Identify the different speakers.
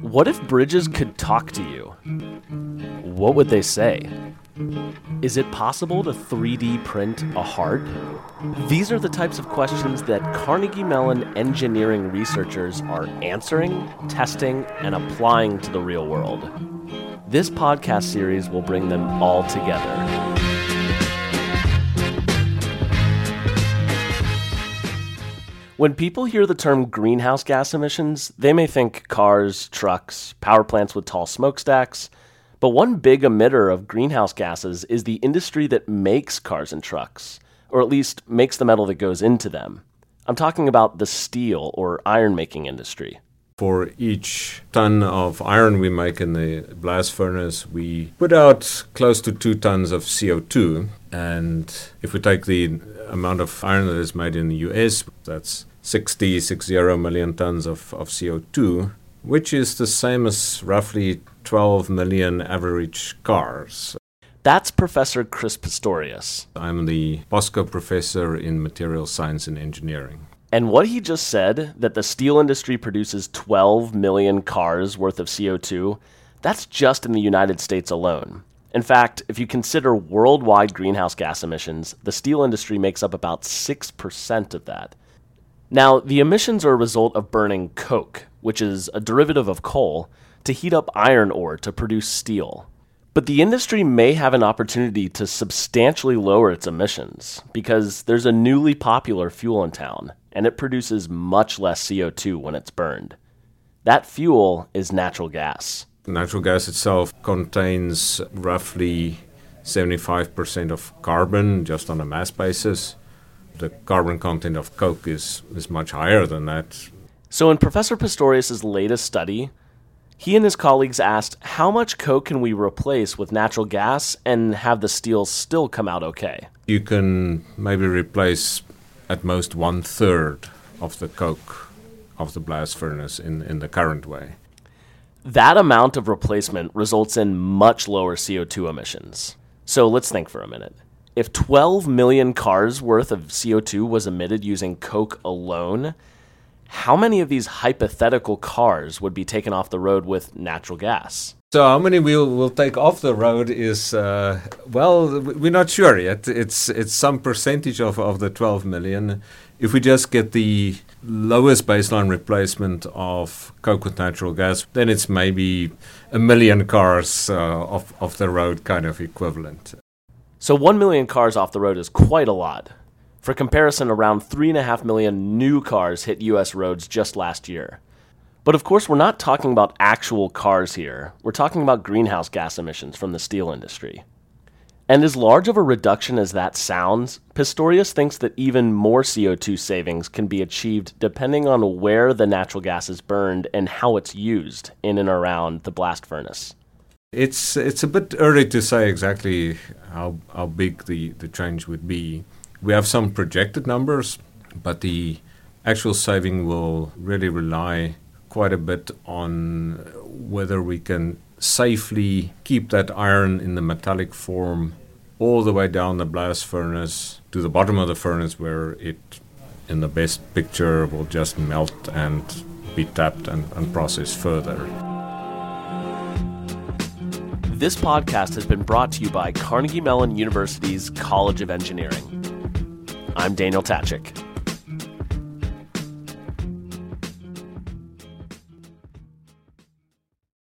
Speaker 1: What if bridges could talk to you? What would they say? Is it possible to 3D print a heart? These are the types of questions that Carnegie Mellon engineering researchers are answering, testing, and applying to the real world. This podcast series will bring them all together. When people hear the term greenhouse gas emissions, they may think cars, trucks, power plants with tall smokestacks. But one big emitter of greenhouse gases is the industry that makes cars and trucks, or at least makes the metal that goes into them. I'm talking about the steel or iron making industry.
Speaker 2: For each ton of iron we make in the blast furnace, we put out close to two tons of CO2. And if we take the amount of iron that is made in the US, that's 60, 60 million tons of, of CO2, which is the same as roughly 12 million average cars.
Speaker 1: That's Professor Chris Pistorius.
Speaker 2: I'm the POSCO professor in material science and engineering.
Speaker 1: And what he just said, that the steel industry produces 12 million cars worth of CO2, that's just in the United States alone. In fact, if you consider worldwide greenhouse gas emissions, the steel industry makes up about 6% of that. Now, the emissions are a result of burning coke, which is a derivative of coal, to heat up iron ore to produce steel. But the industry may have an opportunity to substantially lower its emissions because there's a newly popular fuel in town and it produces much less CO2 when it's burned. That fuel is natural gas.
Speaker 2: Natural gas itself contains roughly 75% of carbon just on a mass basis the carbon content of coke is, is much higher than that.
Speaker 1: So, in Professor Pistorius' latest study, he and his colleagues asked how much coke can we replace with natural gas and have the steel still come out okay?
Speaker 2: You can maybe replace at most one third of the coke of the blast furnace in, in the current way.
Speaker 1: That amount of replacement results in much lower CO2 emissions. So let's think for a minute. If 12 million cars worth of CO2 was emitted using coke alone, how many of these hypothetical cars would be taken off the road with natural gas?
Speaker 2: So how many we'll will take off the road is uh, well we're not sure yet. It's it's some percentage of, of the 12 million. If we just get the lowest baseline replacement of coke with natural gas, then it's maybe a million cars uh, off off the road kind of equivalent.
Speaker 1: So 1 million cars off the road is quite a lot. For comparison, around 3.5 million new cars hit US roads just last year. But of course, we're not talking about actual cars here. We're talking about greenhouse gas emissions from the steel industry. And as large of a reduction as that sounds, Pistorius thinks that even more CO2 savings can be achieved depending on where the natural gas is burned and how it's used in and around the blast furnace.
Speaker 2: It's it's a bit early to say exactly how how big the, the change would be. We have some projected numbers, but the actual saving will really rely quite a bit on whether we can safely keep that iron in the metallic form all the way down the blast furnace to the bottom of the furnace where it in the best picture will just melt and be tapped and, and processed further.
Speaker 1: This podcast has been brought to you by Carnegie Mellon University's College of Engineering. I'm Daniel Tkacik.